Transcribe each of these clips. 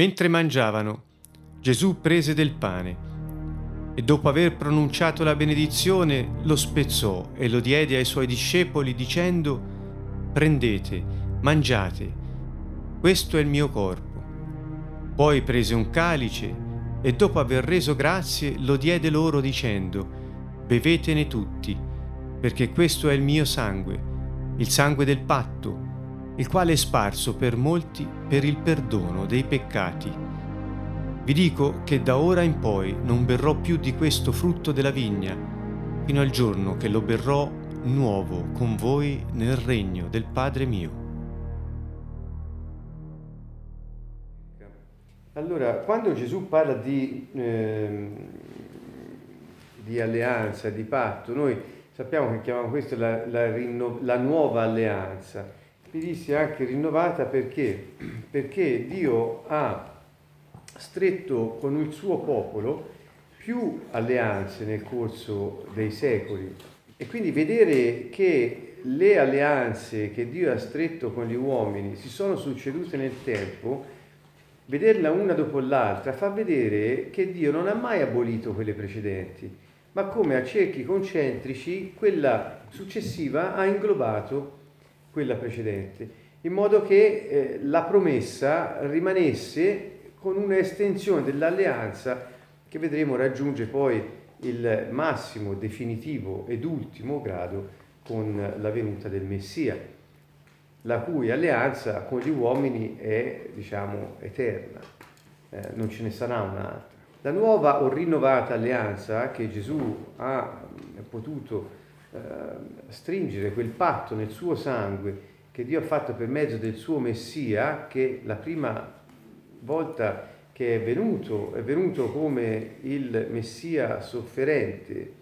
Mentre mangiavano, Gesù prese del pane e dopo aver pronunciato la benedizione lo spezzò e lo diede ai suoi discepoli dicendo, prendete, mangiate, questo è il mio corpo. Poi prese un calice e dopo aver reso grazie lo diede loro dicendo, bevetene tutti, perché questo è il mio sangue, il sangue del patto, il quale è sparso per molti per il perdono dei peccati. Vi dico che da ora in poi non berrò più di questo frutto della vigna, fino al giorno che lo berrò nuovo con voi nel regno del Padre mio. Allora, quando Gesù parla di, eh, di alleanza, di patto, noi sappiamo che chiamiamo questa la, la, la nuova alleanza vi disse anche rinnovata perché? Perché Dio ha stretto con il suo popolo più alleanze nel corso dei secoli e quindi vedere che le alleanze che Dio ha stretto con gli uomini si sono succedute nel tempo, vederla una dopo l'altra fa vedere che Dio non ha mai abolito quelle precedenti, ma come a cerchi concentrici quella successiva ha inglobato quella precedente, in modo che eh, la promessa rimanesse con un'estensione dell'alleanza che vedremo raggiunge poi il massimo definitivo ed ultimo grado con la venuta del Messia, la cui alleanza con gli uomini è, diciamo, eterna, eh, non ce ne sarà un'altra. La nuova o rinnovata alleanza che Gesù ha potuto eh, stringere quel patto nel suo sangue che Dio ha fatto per mezzo del suo Messia, che la prima volta che è venuto, è venuto come il Messia sofferente,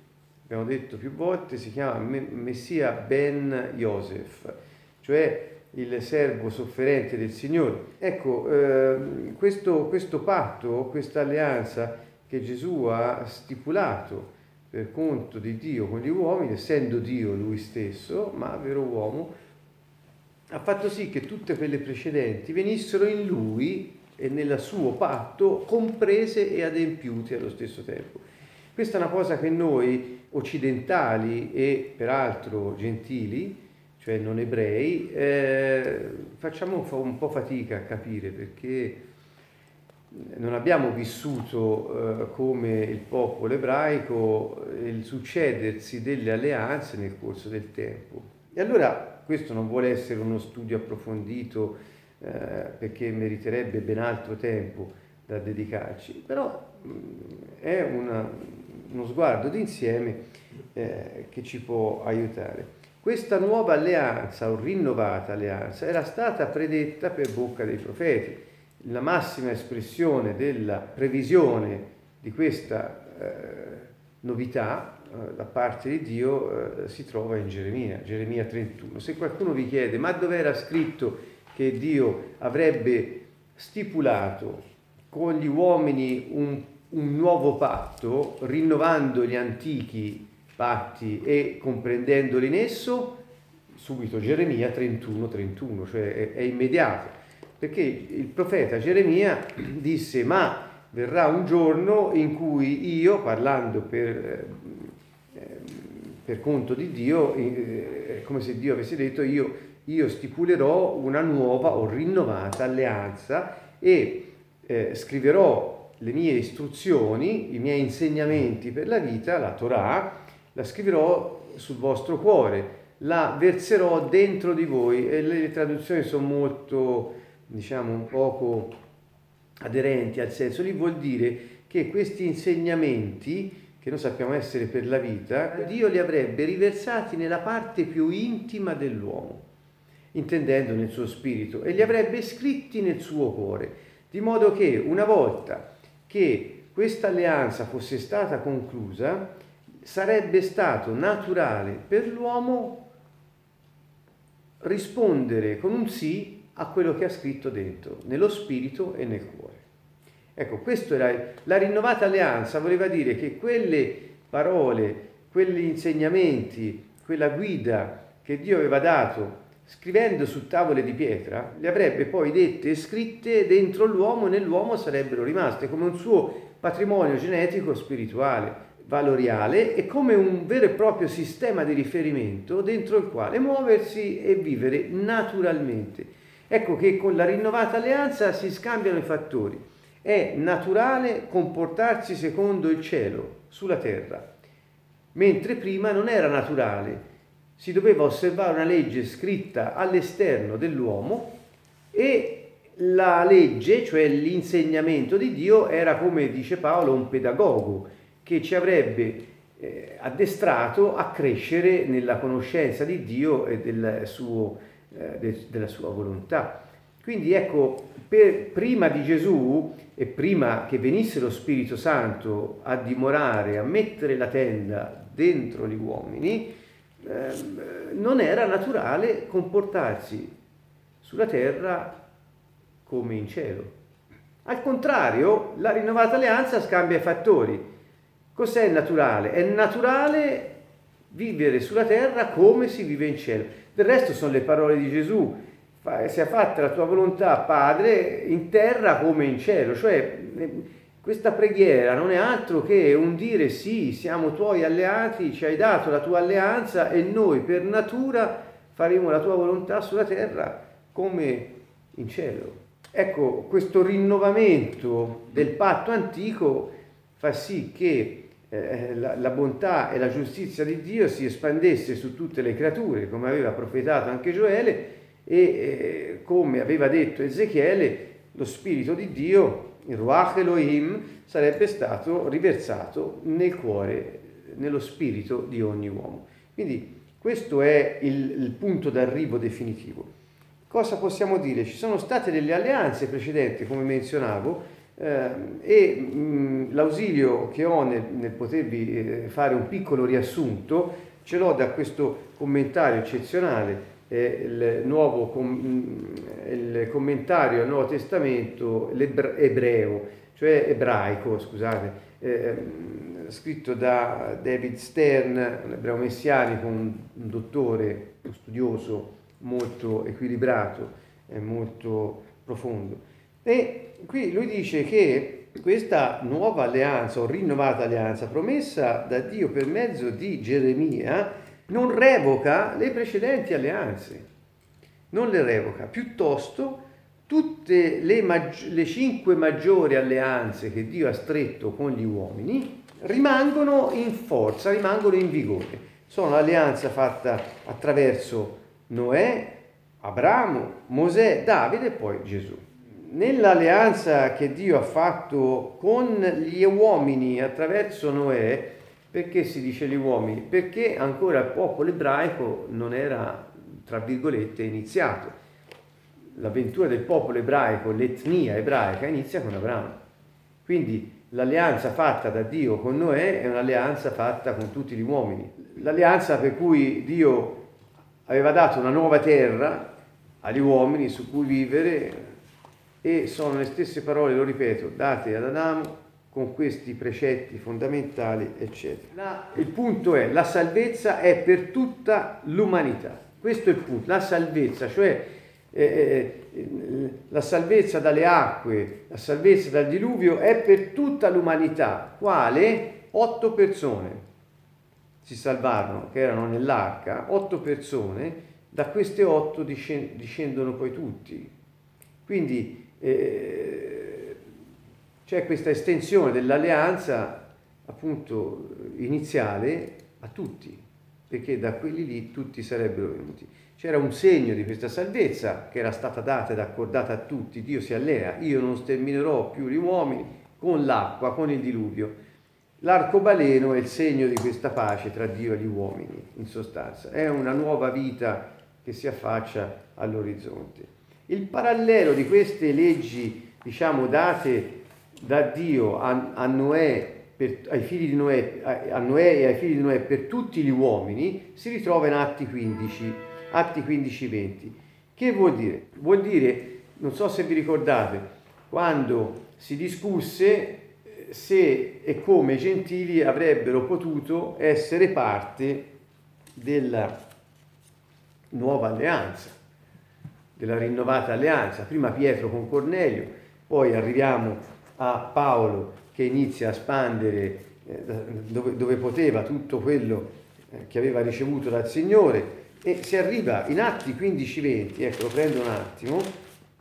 abbiamo detto più volte, si chiama Messia Ben Yosef, cioè il servo sofferente del Signore. Ecco, eh, questo, questo patto, questa alleanza che Gesù ha stipulato per conto di Dio con gli uomini, essendo Dio lui stesso, ma vero uomo, ha fatto sì che tutte quelle precedenti venissero in lui e nel suo patto comprese e adempiute allo stesso tempo. Questa è una cosa che noi occidentali e peraltro gentili, cioè non ebrei, eh, facciamo un po' fatica a capire perché non abbiamo vissuto eh, come il popolo ebraico il succedersi delle alleanze nel corso del tempo. E allora questo non vuole essere uno studio approfondito eh, perché meriterebbe ben altro tempo da dedicarci, però mh, è una, uno sguardo d'insieme eh, che ci può aiutare. Questa nuova alleanza o rinnovata alleanza era stata predetta per bocca dei profeti la massima espressione della previsione di questa eh, novità eh, da parte di Dio eh, si trova in Geremia, Geremia 31. Se qualcuno vi chiede ma dove era scritto che Dio avrebbe stipulato con gli uomini un, un nuovo patto, rinnovando gli antichi patti e comprendendoli in esso, subito Geremia 31, 31, cioè è, è immediato perché il profeta Geremia disse ma verrà un giorno in cui io, parlando per, eh, per conto di Dio, eh, come se Dio avesse detto io, io stipulerò una nuova o rinnovata alleanza e eh, scriverò le mie istruzioni, i miei insegnamenti per la vita, la Torah, la scriverò sul vostro cuore, la verserò dentro di voi. E le traduzioni sono molto diciamo un poco aderenti al senso, lì vuol dire che questi insegnamenti che noi sappiamo essere per la vita, Dio li avrebbe riversati nella parte più intima dell'uomo, intendendo nel suo spirito, e li avrebbe scritti nel suo cuore, di modo che una volta che questa alleanza fosse stata conclusa, sarebbe stato naturale per l'uomo rispondere con un sì a quello che ha scritto dentro, nello spirito e nel cuore. Ecco, questo era la rinnovata alleanza, voleva dire che quelle parole, quegli insegnamenti, quella guida che Dio aveva dato scrivendo su tavole di pietra, le avrebbe poi dette e scritte dentro l'uomo e nell'uomo sarebbero rimaste come un suo patrimonio genetico spirituale, valoriale e come un vero e proprio sistema di riferimento dentro il quale muoversi e vivere naturalmente. Ecco che con la rinnovata alleanza si scambiano i fattori. È naturale comportarsi secondo il cielo sulla terra, mentre prima non era naturale. Si doveva osservare una legge scritta all'esterno dell'uomo e la legge, cioè l'insegnamento di Dio, era come dice Paolo un pedagogo che ci avrebbe eh, addestrato a crescere nella conoscenza di Dio e del suo eh, de, della sua volontà. Quindi ecco, per, prima di Gesù e prima che venisse lo Spirito Santo a dimorare, a mettere la tenda dentro gli uomini, eh, non era naturale comportarsi sulla terra come in cielo. Al contrario, la rinnovata alleanza scambia i fattori. Cos'è naturale? È naturale vivere sulla terra come si vive in cielo. Del resto sono le parole di Gesù, sia fatta la tua volontà, Padre, in terra come in cielo. Cioè, questa preghiera non è altro che un dire sì, siamo tuoi alleati, ci hai dato la tua alleanza e noi per natura faremo la tua volontà sulla terra come in cielo. Ecco, questo rinnovamento del patto antico fa sì che eh, la, la, bontà e la giustizia di Dio si espandesse su tutte le creature, come aveva profetato anche Gioele, e eh, come aveva detto Ezechiele, lo Spirito di Dio, il Ruach Elohim, sarebbe stato riversato nel cuore, nello spirito di ogni uomo. Quindi questo è il, il punto d'arrivo definitivo. Cosa possiamo dire? Ci sono state delle alleanze precedenti, come menzionavo, eh, e mh, l'ausilio che ho nel, nel potervi eh, fare un piccolo riassunto ce l'ho da questo commentario eccezionale, eh, il, nuovo com, il commentario al Nuovo Testamento ebreo, cioè ebraico, scusate, eh, scritto da David Stern, un ebreo messianico, un, un dottore, un studioso molto equilibrato e molto profondo. E qui lui dice che questa nuova alleanza o rinnovata alleanza promessa da Dio per mezzo di Geremia non revoca le precedenti alleanze, non le revoca, piuttosto tutte le, maggi- le cinque maggiori alleanze che Dio ha stretto con gli uomini rimangono in forza, rimangono in vigore. Sono l'alleanza fatta attraverso Noè, Abramo, Mosè, Davide e poi Gesù nell'alleanza che Dio ha fatto con gli uomini attraverso Noè, perché si dice gli uomini? Perché ancora il popolo ebraico non era, tra virgolette, iniziato. L'avventura del popolo ebraico, l'etnia ebraica, inizia con Abramo. Quindi l'alleanza fatta da Dio con Noè è un'alleanza fatta con tutti gli uomini. L'alleanza per cui Dio aveva dato una nuova terra agli uomini su cui vivere, e sono le stesse parole, lo ripeto, date ad Adamo con questi precetti fondamentali, eccetera. La, il punto è, la salvezza è per tutta l'umanità. Questo è il punto, la salvezza, cioè eh, eh, la salvezza dalle acque, la salvezza dal diluvio è per tutta l'umanità, quale otto persone si salvarono, che erano nell'arca, otto persone, da queste otto discendono poi tutti. Quindi eh, c'è questa estensione dell'alleanza appunto iniziale a tutti, perché da quelli lì tutti sarebbero venuti. C'era un segno di questa salvezza che era stata data ed accordata a tutti, Dio si allea, io non sterminerò più gli uomini con l'acqua, con il diluvio. L'arcobaleno è il segno di questa pace tra Dio e gli uomini, in sostanza. È una nuova vita che si affaccia all'orizzonte. Il parallelo di queste leggi, diciamo, date da Dio a, a Noè, per, ai figli di Noè, a, a Noè e ai figli di Noè per tutti gli uomini si ritrova in Atti 15, Atti 15-20. Che vuol dire? Vuol dire, non so se vi ricordate, quando si discusse eh, se e come i gentili avrebbero potuto essere parte della nuova alleanza della rinnovata alleanza. Prima Pietro con Cornelio, poi arriviamo a Paolo che inizia a spandere eh, dove, dove, poteva tutto quello eh, che aveva ricevuto dal Signore e si arriva in Atti 15-20, ecco lo prendo un attimo,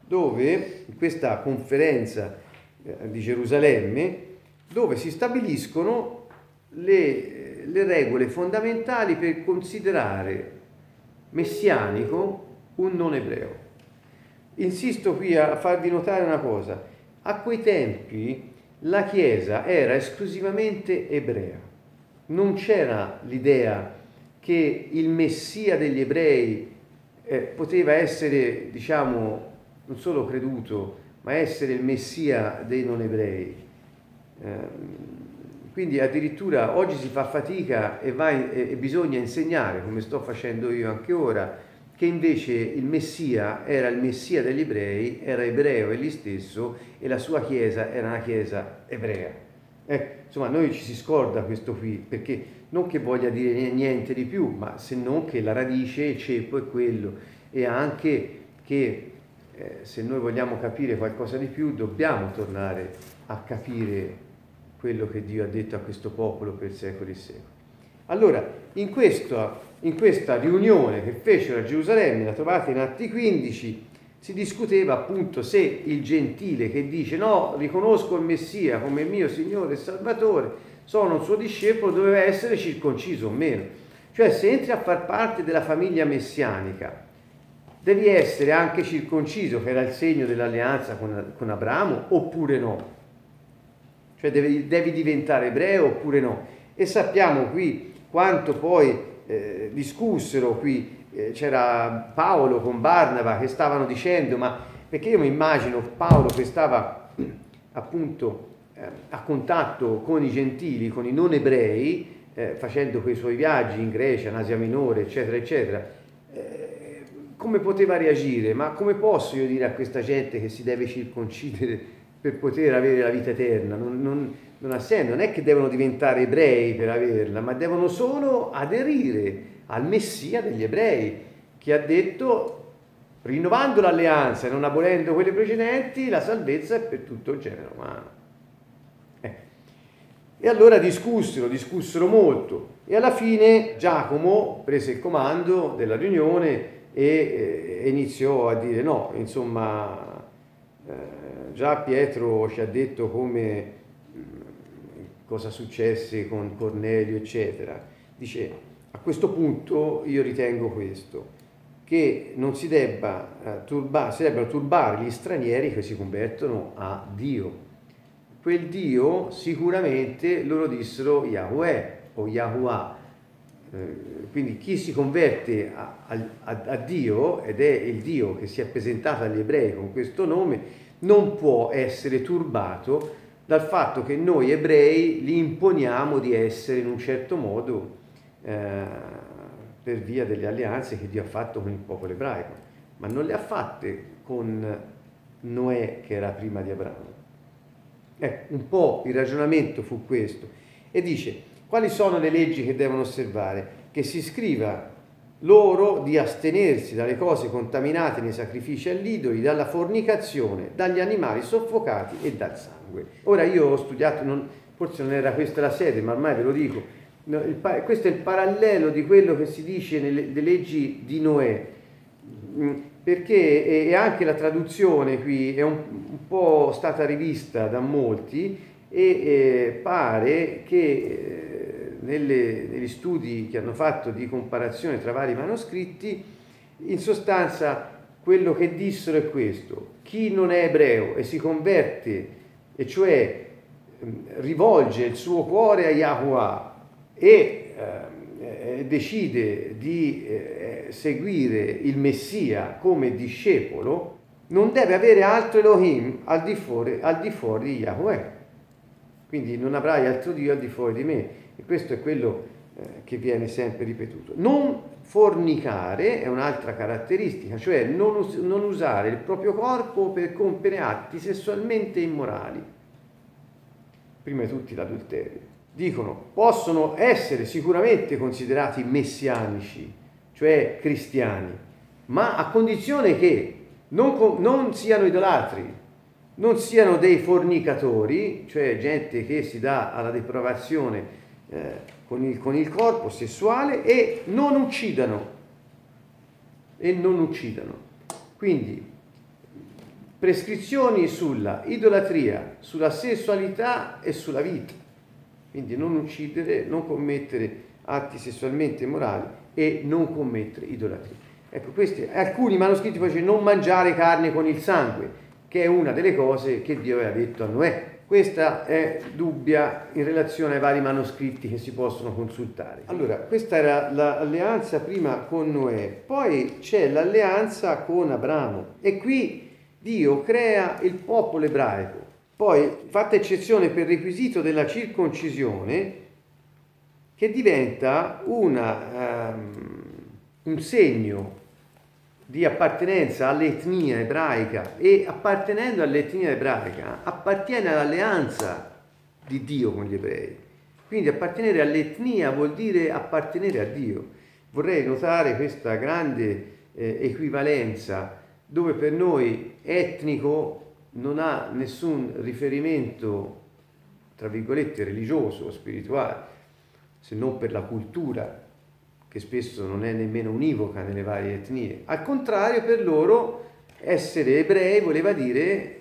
dove in questa conferenza eh, di Gerusalemme, dove si stabiliscono le, le regole fondamentali per considerare messianico un non ebreo. Insisto qui a farvi notare una cosa, a quei tempi la Chiesa era esclusivamente ebrea, non c'era l'idea che il Messia degli ebrei eh, poteva essere, diciamo, non solo creduto, ma essere il Messia dei non ebrei. Eh, quindi addirittura oggi si fa fatica e, in, e, bisogna insegnare, come sto facendo io anche ora, che invece il Messia era il Messia degli ebrei, era ebreo egli stesso e la sua chiesa era una chiesa ebrea. Eh, insomma, noi ci si scorda questo qui, perché non che voglia dire niente di più, ma se non che la radice, il ceppo è quello, e anche che eh, se noi vogliamo capire qualcosa di più, dobbiamo tornare a capire quello che Dio ha detto a questo popolo per secoli e secoli. Allora, in questo in questa riunione che fecero a Gerusalemme, la trovate in Atti 15, si discuteva appunto se il gentile che dice no, riconosco il Messia come mio Signore e Salvatore, sono un suo discepolo, doveva essere circonciso o meno. Cioè se entri a far parte della famiglia messianica, devi essere anche circonciso, che era il segno dell'alleanza con, con Abramo, oppure no. Cioè devi, devi diventare ebreo oppure no. E sappiamo qui quanto poi eh, discussero qui, eh, c'era Paolo con Barnaba che stavano dicendo, ma perché io mi immagino Paolo che stava appunto eh, a contatto con i gentili, con i non ebrei, eh, facendo quei suoi viaggi in Grecia, in Asia Minore, eccetera, eccetera, eh, come poteva reagire? Ma come posso io dire a questa gente che si deve circoncidere per poter avere la vita eterna? Non, non, non ha senso, non è che devono diventare ebrei per averla, ma devono solo aderire al Messia degli ebrei, che ha detto, rinnovando l'alleanza e non abolendo quelle precedenti, la salvezza è per tutto il genere umano. Eh. E allora discussero, discussero molto e alla fine Giacomo prese il comando della riunione e, e iniziò a dire no, insomma, eh, già Pietro ci ha detto come cosa successe con Cornelio, eccetera. Dice, a questo punto io ritengo questo, che non si, debba, uh, turba, si debbano turbare gli stranieri che si convertono a Dio. Quel Dio sicuramente loro dissero Yahweh o Yahuwah. Eh, quindi chi si converte a, a, a Dio, ed è il Dio che si è presentato agli ebrei con questo nome, non può essere turbato dal fatto che noi ebrei li imponiamo di essere in un certo modo eh, per via delle alleanze che Dio ha fatto con il popolo ebraico, ma non le ha fatte con Noè che era prima di Abramo. Ecco, un po' il ragionamento fu questo. E dice, quali sono le leggi che devono osservare? Che si scriva loro di astenersi dalle cose contaminate nei sacrifici all'idoli, dalla fornicazione, dagli animali soffocati e dal sangue. Ora io ho studiato, non, forse non era questa la sede, ma ormai ve lo dico, il, questo è il parallelo di quello che si dice nelle leggi di Noè, mm, perché e anche la traduzione qui è un, un po' stata rivista da molti e eh, pare che eh, nelle, negli studi che hanno fatto di comparazione tra vari manoscritti, in sostanza quello che dissero è questo, chi non è ebreo e si converte, e cioè ehm, rivolge il suo cuore a Yahweh e eh, decide di eh, seguire il Messia come discepolo, non deve avere altro Elohim al di fuori, al di, fuori di Yahweh. Quindi non avrai altro Dio al di fuori di me. E questo è quello eh, che viene sempre ripetuto. Non fornicare è un'altra caratteristica, cioè non, us- non usare il proprio corpo per compiere atti sessualmente immorali. Prima di tutti l'adulterio. Dicono, possono essere sicuramente considerati messianici, cioè cristiani, ma a condizione che non, non siano idolatri, non siano dei fornicatori, cioè gente che si dà alla depravazione eh, con, il, con il corpo sessuale e non uccidano. E non uccidano. Quindi prescrizioni sulla idolatria, sulla sessualità e sulla vita. Quindi non uccidere, non commettere atti sessualmente immorali e non commettere idolatria. Ecco, questi, alcuni manoscritti poi dice non mangiare carne con il sangue, che è una delle cose che Dio aveva detto a Noè. Questa è dubbia in relazione ai vari manoscritti che si possono consultare. Allora, questa era l'alleanza prima con Noè, poi c'è l'alleanza con Abramo e qui Dio crea il popolo ebraico. Poi, fatta eccezione per requisito della circoncisione, che diventa una, um, un segno di appartenenza all'etnia ebraica e appartenendo all'etnia ebraica appartiene all'alleanza di Dio con gli ebrei. Quindi appartenere all'etnia vuol dire appartenere a Dio. Vorrei notare questa grande eh, equivalenza dove per noi etnico non ha nessun riferimento, tra virgolette, religioso o spirituale, se non per la cultura che spesso non è nemmeno univoca nelle varie etnie. Al contrario, per loro essere ebrei voleva dire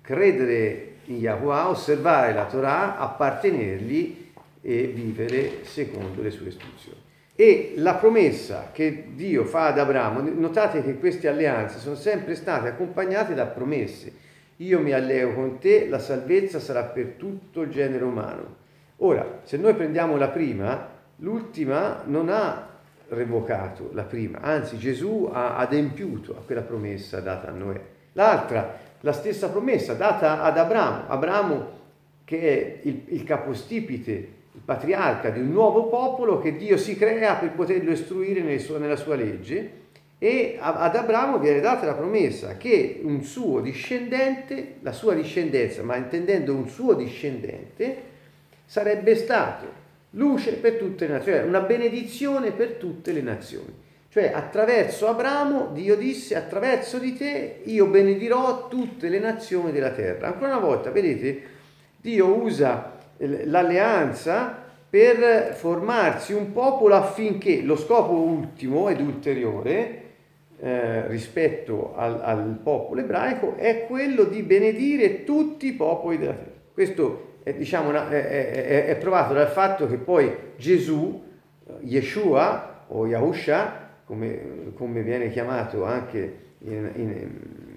credere in Yahweh, osservare la Torah, appartenergli e vivere secondo le sue istruzioni. E la promessa che Dio fa ad Abramo, notate che queste alleanze sono sempre state accompagnate da promesse. Io mi alleo con te, la salvezza sarà per tutto il genere umano. Ora, se noi prendiamo la prima, l'ultima non ha revocato la prima, anzi Gesù ha adempiuto a quella promessa data a Noè. L'altra, la stessa promessa data ad Abramo, Abramo che è il, il capostipite, il patriarca di un nuovo popolo che Dio si crea per poterlo istruire nel suo, nella sua legge e ad Abramo viene data la promessa che un suo discendente, la sua discendenza, ma intendendo un suo discendente, sarebbe stato luce per tutte le nazioni, cioè una benedizione per tutte le nazioni. Cioè attraverso Abramo Dio disse attraverso di te io benedirò tutte le nazioni della terra. Ancora una volta, vedete, Dio usa l'alleanza per formarsi un popolo affinché lo scopo ultimo ed ulteriore eh, rispetto al, al popolo ebraico è quello di benedire tutti i popoli della terra. Questo è, diciamo, una, è, è, è, provato dal fatto che poi Gesù, Yeshua o Yahusha, come, come viene chiamato anche in, in,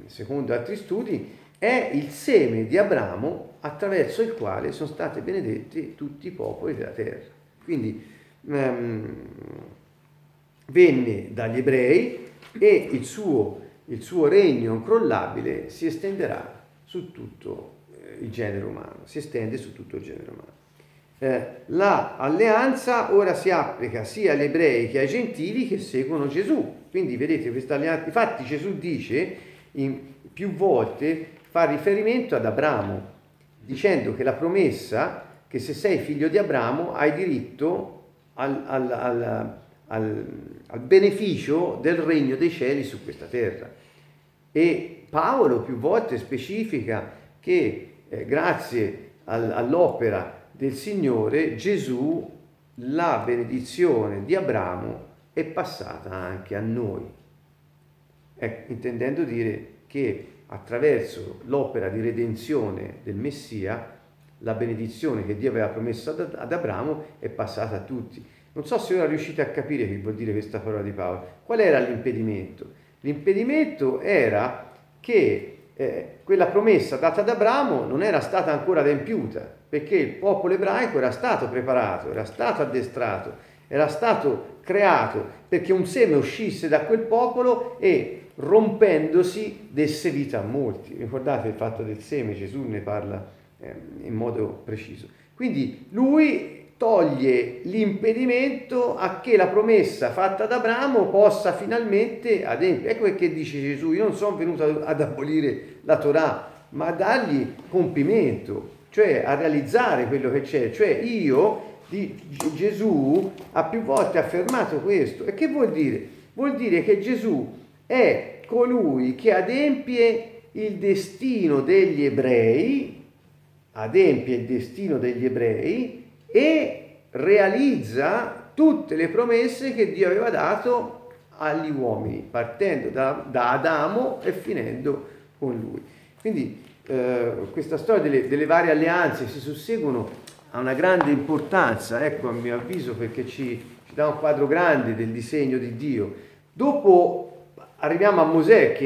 secondo altri studi, è il seme di Abramo attraverso il quale sono stati benedetti tutti i popoli della terra. Quindi um, venne dagli ebrei e il suo, il suo regno incrollabile si estenderà su tutto il genere umano, si estende su tutto il genere umano. Eh, l'alleanza ora si applica sia agli ebrei che ai gentili che seguono Gesù. Quindi vedete questa alleanza, infatti Gesù dice in, più volte, fa riferimento ad Abramo, dicendo che la promessa che se sei figlio di Abramo hai diritto al, al, al, al beneficio del regno dei cieli su questa terra. E Paolo più volte specifica che eh, grazie al, all'opera del Signore, Gesù, la benedizione di Abramo è passata anche a noi. Ecco, intendendo dire che attraverso l'opera di redenzione del Messia, la benedizione che Dio aveva promesso ad, ad Abramo è passata a tutti. Non so se ora riuscite a capire che vuol dire questa parola di Paolo. Qual era l'impedimento? L'impedimento era che eh, quella promessa data ad Abramo non era stata ancora adempiuta, perché il popolo ebraico era stato preparato, era stato addestrato, era stato creato perché un seme uscisse da quel popolo e rompendosi desse vita a molti. Ricordate il fatto del seme, Gesù ne parla eh, in modo preciso. Quindi lui toglie l'impedimento a che la promessa fatta ad Abramo possa finalmente adempiere. Ecco perché dice Gesù, io non sono venuto ad abolire la Torah, ma a dargli compimento, cioè a realizzare quello che c'è. Cioè io, di, Gesù ha più volte affermato questo. E che vuol dire? Vuol dire che Gesù è colui che adempie il destino degli ebrei, adempie il destino degli ebrei e realizza tutte le promesse che Dio aveva dato agli uomini, partendo da, da Adamo e finendo con lui. Quindi eh, questa storia delle, delle, varie alleanze si susseguono ha una grande importanza, ecco a mio avviso, perché ci, ci dà un quadro grande del disegno di Dio. Dopo arriviamo a Mosè che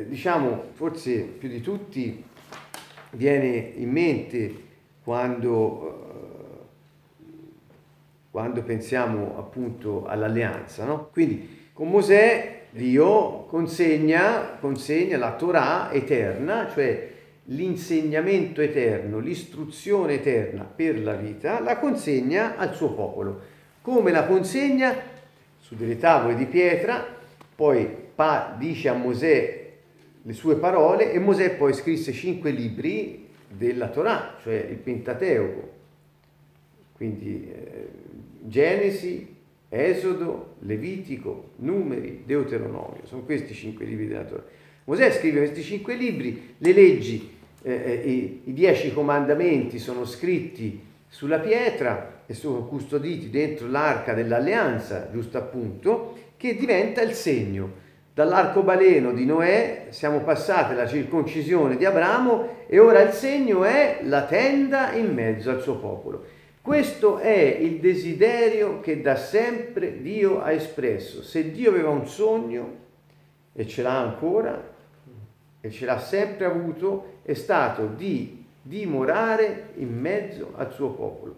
eh, diciamo forse più di tutti viene in mente quando quando pensiamo appunto all'alleanza. No? Quindi con Mosè Dio consegna, consegna la Torah eterna, cioè l'insegnamento eterno, l'istruzione eterna per la vita, la consegna al suo popolo. Come la consegna? Su delle tavole di pietra, poi pa- dice a Mosè le sue parole e Mosè poi scrisse cinque libri della Torah, cioè il Pentateuco. Quindi eh, Genesi, Esodo, Levitico, Numeri, Deuteronomio. Sono questi i cinque libri della Torah. Mosè scrive questi cinque libri, le leggi, eh, eh, i, i dieci comandamenti sono scritti sulla pietra e sono custoditi dentro l'arca dell'alleanza, giusto appunto, che diventa il segno. Dall'arcobaleno di Noè siamo passati alla circoncisione di Abramo e ora il segno è la tenda in mezzo al suo popolo. Questo è il desiderio che da sempre Dio ha espresso. Se Dio aveva un sogno, e ce l'ha ancora, e ce l'ha sempre avuto, è stato di dimorare in mezzo al suo popolo.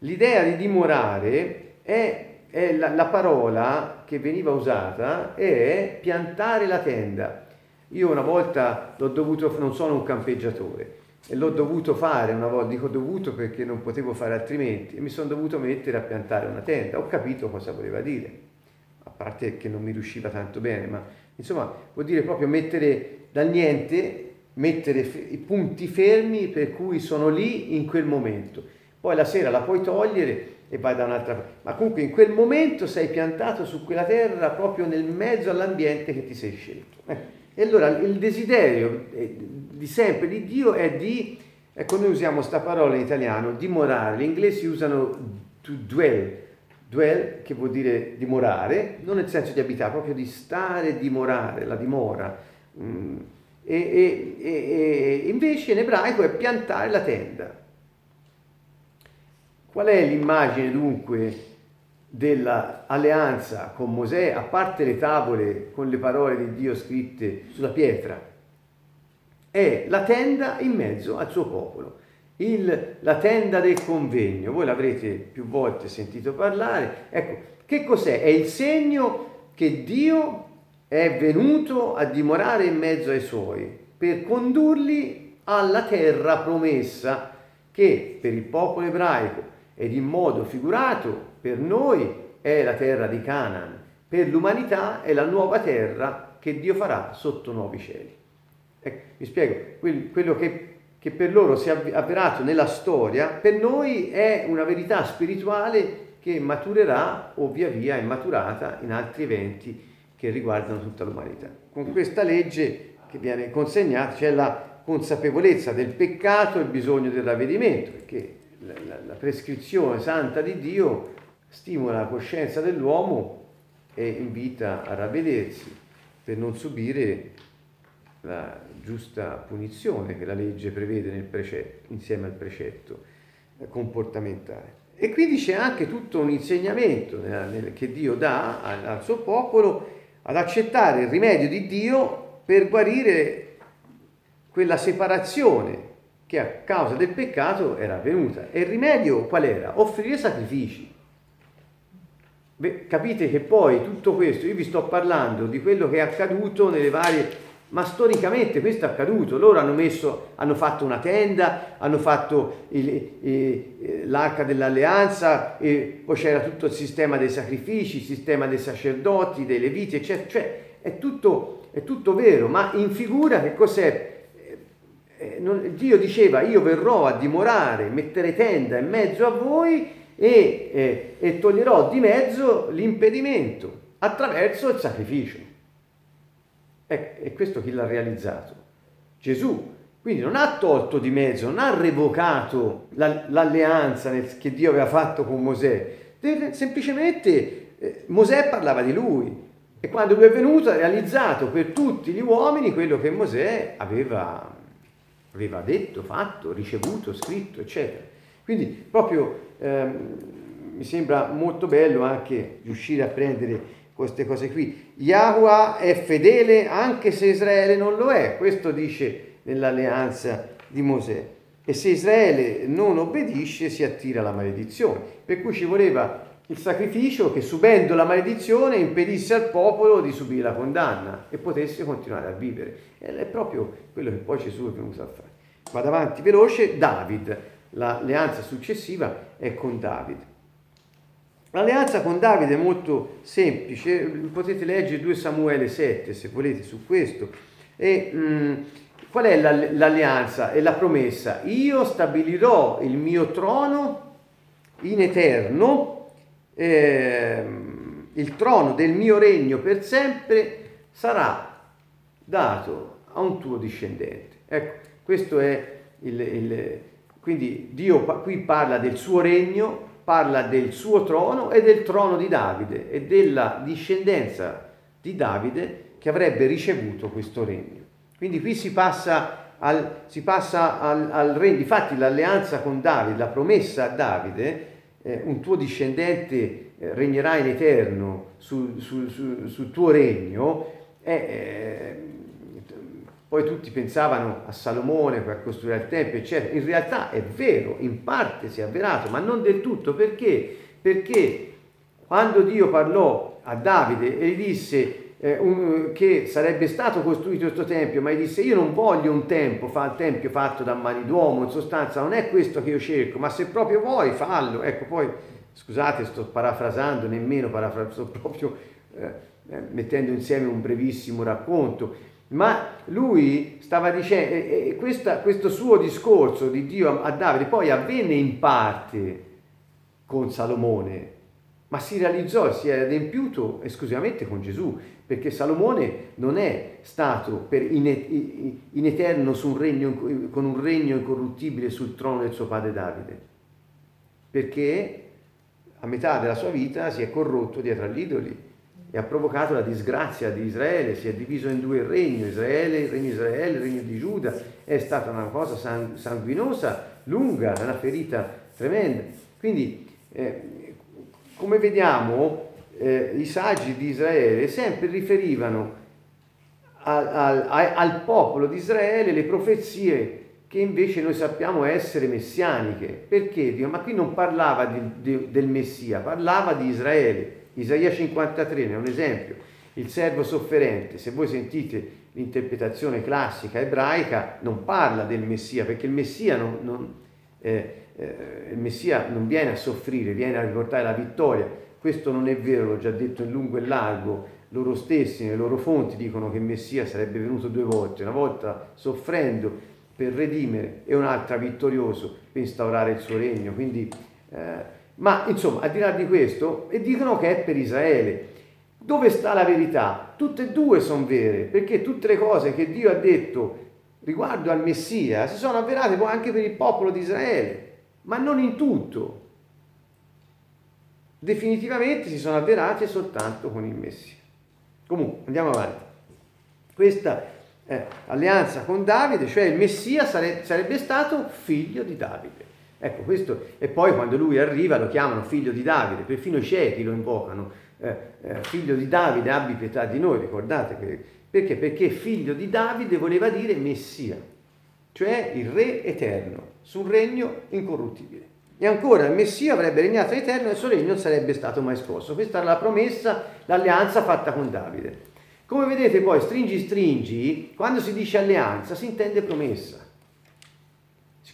L'idea di dimorare è, è la, la parola che veniva usata, è piantare la tenda. Io una volta l'ho dovuto, non sono un campeggiatore, e l'ho dovuto fare una volta, dico dovuto perché non potevo fare altrimenti, e mi sono dovuto mettere a piantare una tenda. Ho capito cosa voleva dire, a parte che non mi riusciva tanto bene, ma insomma vuol dire proprio mettere dal niente, mettere i punti fermi per cui sono lì in quel momento. Poi la sera la puoi togliere e vai da un'altra parte. Ma comunque in quel momento sei piantato su quella terra proprio nel mezzo all'ambiente che ti sei scelto. E allora il desiderio eh, di sempre di Dio è di, ecco noi usiamo questa parola in italiano, dimorare, gli inglesi usano to dwell, dwell che vuol dire dimorare, non nel senso di abitare, proprio di stare, dimorare, la dimora. Mm. E, e, e, e invece in ebraico è piantare la tenda. Qual è l'immagine dunque dell'alleanza con Mosè, a parte le tavole con le parole di Dio scritte sulla pietra, è la tenda in mezzo al suo popolo, il, la tenda del convegno. Voi l'avrete più volte sentito parlare. Ecco, che cos'è? È il segno che Dio è venuto a dimorare in mezzo ai suoi per condurli alla terra promessa che per il popolo ebraico ed in modo figurato per noi è la terra di Canaan, per l'umanità è la nuova terra che Dio farà sotto nuovi cieli. Ecco, mi spiego, quello che, che per loro si è avverato nella storia, per noi è una verità spirituale che maturerà o via via è maturata in altri eventi che riguardano tutta l'umanità. Con questa legge che viene consegnata c'è la consapevolezza del peccato e il bisogno del ravvedimento, perché la, la prescrizione santa di Dio stimola la coscienza dell'uomo e invita a ravvedersi per non subire la giusta punizione che la legge prevede precetto, insieme al precetto comportamentale. E quindi c'è anche tutto un insegnamento che Dio dà al suo popolo ad accettare il rimedio di Dio per guarire quella separazione che a causa del peccato era avvenuta. E il rimedio qual era? Offrire sacrifici. Beh, capite che poi tutto questo, io vi sto parlando di quello che è accaduto nelle varie... Ma storicamente questo è accaduto, loro hanno, messo, hanno fatto una tenda, hanno fatto il, il, l'arca dell'alleanza, e poi c'era tutto il sistema dei sacrifici, il sistema dei sacerdoti, dei leviti, eccetera. Cioè è tutto, è tutto vero, ma in figura che cos'è? Eh, Dio diceva io verrò a dimorare, mettere tenda in mezzo a voi e, eh, e toglierò di mezzo l'impedimento attraverso il sacrificio. E, e questo chi l'ha realizzato? Gesù. Quindi non ha tolto di mezzo, non ha revocato la, l'alleanza che Dio aveva fatto con Mosè. Semplicemente eh, Mosè parlava di lui e quando lui è venuto ha realizzato per tutti gli uomini quello che Mosè aveva, aveva detto, fatto, ricevuto, scritto, eccetera. Quindi proprio ehm, mi sembra molto bello anche riuscire a prendere queste cose qui. Yahweh è fedele anche se Israele non lo è, questo dice nell'alleanza di Mosè. E se Israele non obbedisce si attira la maledizione. Per cui ci voleva il sacrificio che subendo la maledizione impedisse al popolo di subire la condanna e potesse continuare a vivere. Ed è proprio quello che poi Gesù è venuto a fare. Vado avanti veloce, David, l'alleanza successiva è con David. L'alleanza con Davide è molto semplice, potete leggere 2 Samuele 7 se volete su questo. E, mh, mm, qual è l'alleanza e la promessa? Io stabilirò il mio trono in eterno, eh, il trono del mio regno per sempre sarà dato a un tuo discendente. Ecco, questo è il, il quindi Dio qui parla del suo regno parla del suo trono e del trono di Davide e della discendenza di Davide che avrebbe ricevuto questo regno. Quindi qui si passa al, si passa al, al regno, infatti l'alleanza con Davide, la promessa a Davide, eh, un tuo discendente eh, regnerà in eterno sul, sul, sul, sul tuo regno, è, eh, poi tutti pensavano a Salomone per costruire il Tempio, eccetera. In realtà è vero, in parte si è avverato, ma non del tutto. Perché? Perché quando Dio parlò a Davide e gli disse eh, un, che sarebbe stato costruito questo Tempio, ma gli disse io non voglio un tempio, fa, tempio fatto da mani d'uomo, in sostanza non è questo che io cerco, ma se proprio vuoi fallo. Ecco, poi, scusate, sto parafrasando, nemmeno parafrasando, sto proprio eh, eh mettendo insieme un brevissimo racconto ma lui stava dicendo, e questa, questo suo discorso di Dio a Davide poi avvenne in parte con Salomone, ma si realizzò e si è adempiuto esclusivamente con Gesù, perché Salomone non è stato in, in eterno un regno, con un regno incorruttibile sul trono del suo padre Davide, perché a metà della sua vita si è corrotto dietro agli idoli e ha provocato la disgrazia di Israele, si è diviso in due regni, Israele, il regno di Israele, il regno di Giuda, è stata una cosa sanguinosa, lunga, una ferita tremenda. Quindi, eh, come vediamo, eh, i saggi di Israele sempre riferivano al, al, al popolo di Israele le profezie che invece noi sappiamo essere messianiche. Perché? Ma qui non parlava di, di, del Messia, parlava di Israele. Isaia 53 ne è un esempio. Il servo sofferente, se voi sentite l'interpretazione classica ebraica, non parla del Messia, perché il Messia non, non, eh, eh, il Messia non viene a soffrire, viene a riportare la vittoria. Questo non è vero, l'ho già detto in lungo e largo. Loro stessi, nelle loro fonti, dicono che il Messia sarebbe venuto due volte, una volta soffrendo per redimere e un'altra vittorioso per instaurare il suo regno. Quindi eh, ma insomma, al di là di questo, e dicono che è per Israele. Dove sta la verità? Tutte e due sono vere, perché tutte le cose che Dio ha detto riguardo al Messia si sono avverate poi anche per il popolo di Israele, ma non in tutto. Definitivamente si sono avverate soltanto con il Messia. Comunque, andiamo avanti. Questa eh, alleanza con Davide, cioè il Messia sare- sarebbe stato figlio di Davide. Ecco, questo, e poi quando lui arriva lo chiamano figlio di Davide, perfino i ciechi lo invocano, eh, eh, figlio di Davide, abbi pietà di noi, ricordate che, perché? Perché figlio di Davide voleva dire Messia, cioè il re eterno, sul regno incorruttibile. E ancora il Messia avrebbe regnato in eterno e il suo regno non sarebbe stato mai scosso. Questa era la promessa, l'alleanza fatta con Davide. Come vedete poi, stringi stringi, quando si dice alleanza si intende promessa.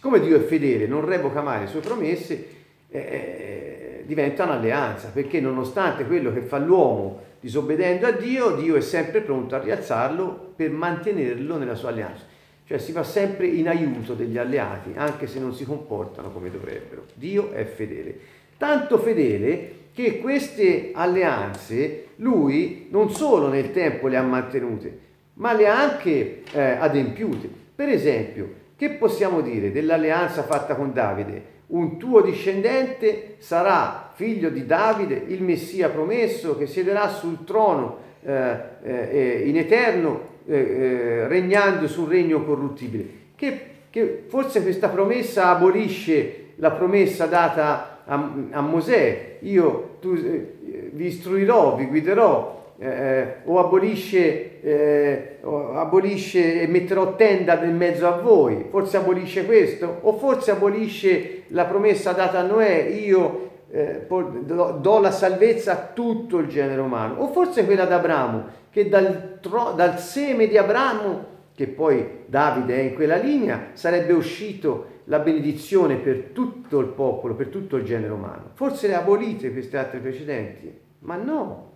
Siccome Dio è fedele, non revoca mai le sue promesse, eh, eh, diventa un'alleanza, perché nonostante quello che fa l'uomo disobbedendo a Dio, Dio è sempre pronto a rialzarlo per mantenerlo nella sua alleanza. Cioè si va sempre in aiuto degli alleati, anche se non si comportano come dovrebbero. Dio è fedele. Tanto fedele che queste alleanze lui non solo nel tempo le ha mantenute, ma le ha anche eh, adempiute. Per esempio, che possiamo dire dell'alleanza fatta con Davide? Un tuo discendente sarà figlio di Davide, il Messia promesso, che siederà sul trono eh, eh, in eterno, eh, eh, regnando sul regno corruttibile. Che, che, forse questa promessa abolisce la promessa data a, a Mosè, io tu, eh, vi istruirò, vi guiderò, eh, o, abolisce, eh, abolisce e metterò tenda nel mezzo a voi, forse abolisce questo, o forse abolisce la promessa data a Noè, io eh, do la salvezza a tutto il genere umano, o forse quella d'Abramo, che dal, dal seme di Abramo, che poi Davide è in quella linea, sarebbe uscito la benedizione per tutto il popolo, per tutto il genere umano. Forse le abolite queste altre precedenti, ma no,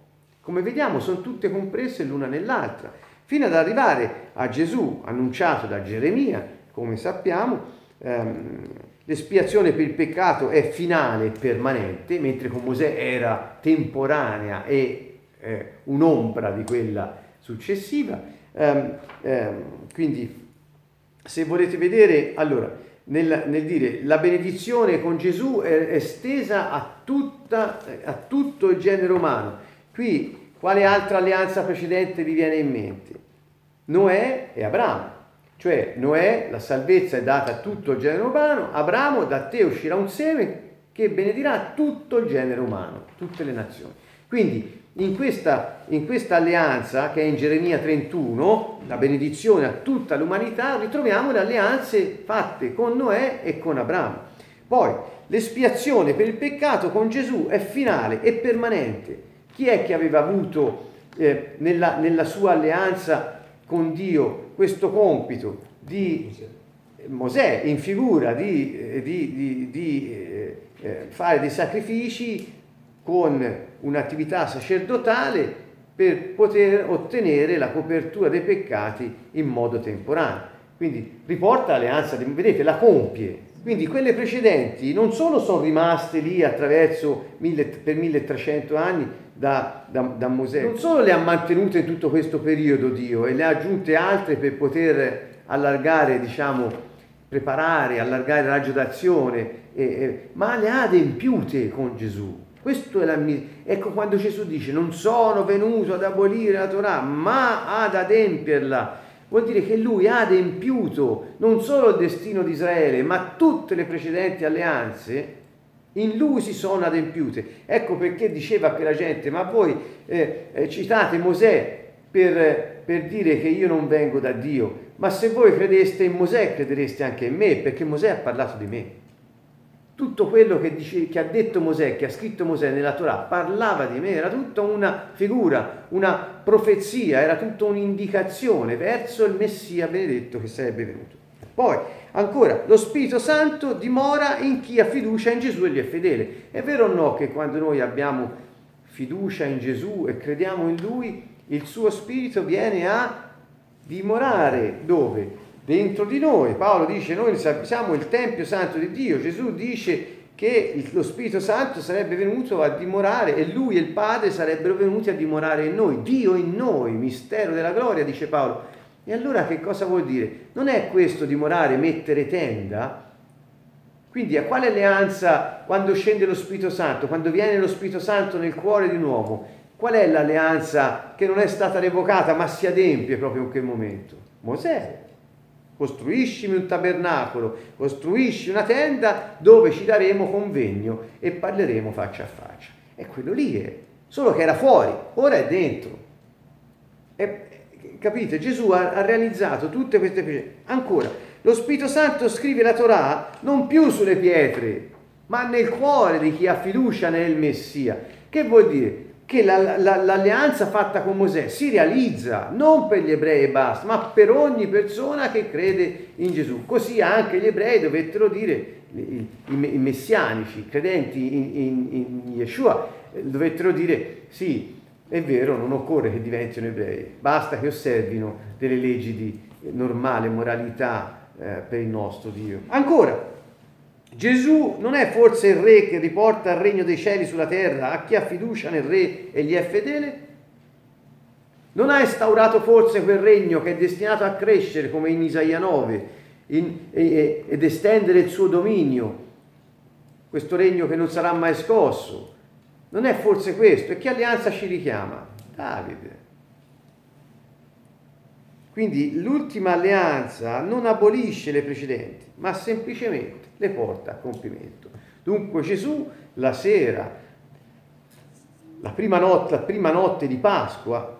come vediamo sono tutte comprese l'una nell'altra, fino ad arrivare a Gesù annunciato da Geremia, come sappiamo, ehm, l'espiazione per il peccato è finale e permanente, mentre con Mosè era temporanea e eh, un'ombra di quella successiva. Ehm, ehm, quindi, se volete vedere, allora, nel, nel, dire la benedizione con Gesù è estesa a, tutta, a tutto il genere umano Qui quale altra alleanza precedente vi viene in mente? Noè e Abramo. Cioè Noè, la salvezza è data a tutto il genere umano, Abramo, da te uscirà un seme che benedirà tutto il genere umano, tutte le nazioni. Quindi in questa, in questa, alleanza che è in Geremia 31, la benedizione a tutta l'umanità, ritroviamo le alleanze fatte con Noè e con Abramo. Poi l'espiazione per il peccato con Gesù è finale e permanente. Chi è che aveva avuto eh, nella, nella, sua alleanza con Dio questo compito di Mosè in figura di, eh, di, di, di eh, eh, fare dei sacrifici con un'attività sacerdotale per poter ottenere la copertura dei peccati in modo temporaneo. Quindi riporta l'alleanza, vedete, la compie. Quindi quelle precedenti non solo sono rimaste lì attraverso mille, per 1300 anni, da, da, da Mosè. Non solo le ha mantenute in tutto questo periodo Dio e le ha aggiunte altre per poter allargare, diciamo, preparare, allargare il raggio d'azione, e, e, ma le ha adempiute con Gesù. Questo è la mia... Ecco quando Gesù dice non sono venuto ad abolire la Torah, ma ad adempierla. Vuol dire che lui ha adempiuto non solo il destino di Israele, ma tutte le precedenti alleanze in lui si sono adempiute. Ecco perché diceva a quella gente, ma voi eh, eh, citate Mosè per, per, dire che io non vengo da Dio, ma se voi credeste in Mosè, credereste anche in me, perché Mosè ha parlato di me. Tutto quello che, dice, che ha detto Mosè, che ha scritto Mosè nella Torah, parlava di me, era tutta una figura, una profezia, era tutta un'indicazione verso il Messia benedetto che sarebbe venuto. Poi, ancora, lo Spirito Santo dimora in chi ha fiducia in Gesù e gli è fedele. È vero o no che quando noi abbiamo fiducia in Gesù e crediamo in Lui, il suo Spirito viene a dimorare dove? Dentro di noi. Paolo dice noi siamo il Tempio Santo di Dio. Gesù dice che lo Spirito Santo sarebbe venuto a dimorare e Lui e il Padre sarebbero venuti a dimorare in noi. Dio in noi, mistero della gloria, dice Paolo. E allora che cosa vuol dire? Non è questo dimorare, mettere tenda? Quindi a quale alleanza quando scende lo Spirito Santo, quando viene lo Spirito Santo nel cuore di un uomo? Qual è l'alleanza che non è stata revocata ma si adempie proprio in quel momento? Mosè. Costruiscimi un tabernacolo, costruisci una tenda dove ci daremo convegno e parleremo faccia a faccia. E quello lì è, solo che era fuori, ora è dentro. E, capite? Gesù ha, ha realizzato tutte queste cose. Ancora, lo Spirito Santo scrive la Torah non più sulle pietre, ma nel cuore di chi ha fiducia nel Messia. Che vuol dire? Che la, la, l'alleanza fatta con Mosè si realizza non per gli ebrei e basta, ma per ogni persona che crede in Gesù. Così anche gli ebrei dovettero dire, i, i, i messianici, credenti in, in, in Yeshua, eh, dovettero dire sì, è vero, non occorre che diventino ebrei, basta che osservino delle leggi di normale moralità eh, per il nostro Dio. Ancora, Gesù non è forse il re che riporta il regno dei cieli sulla terra a chi ha fiducia nel re e gli è fedele? Non ha instaurato forse quel regno che è destinato a crescere come in Isaia 9 in, e, ed estendere il suo dominio, questo regno che non sarà mai scosso. Non è forse questo? E che alleanza ci richiama? Davide. Quindi l'ultima alleanza non abolisce le precedenti, ma semplicemente le porta a compimento. Dunque Gesù la sera, la prima notte, la prima notte di Pasqua,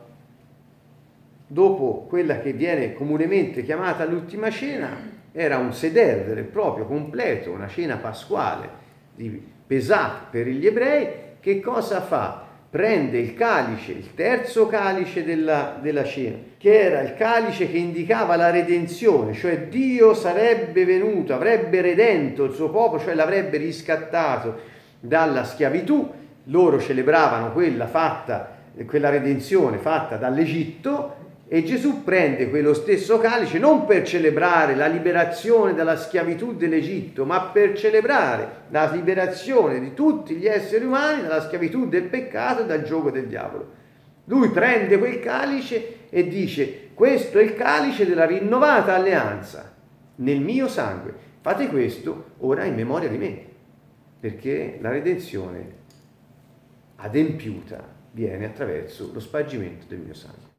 dopo quella che viene comunemente chiamata l'ultima cena, era un seder vero e proprio, completo, una cena pasquale di Pesach per gli ebrei, che cosa fa? Prende il calice, il terzo calice della, della, cena, che era il calice che indicava la redenzione, cioè Dio sarebbe venuto, avrebbe redento il suo popolo, cioè l'avrebbe riscattato dalla schiavitù. Loro celebravano quella fatta, quella redenzione fatta dall'Egitto e Gesù prende quello stesso calice non per celebrare la liberazione dalla schiavitù dell'Egitto, ma per celebrare la liberazione di tutti gli esseri umani dalla schiavitù del peccato e dal gioco del diavolo. Lui prende quel calice e dice, questo è il calice della rinnovata alleanza nel mio sangue. Fate questo ora in memoria di me, perché la redenzione adempiuta viene attraverso lo spargimento del mio sangue.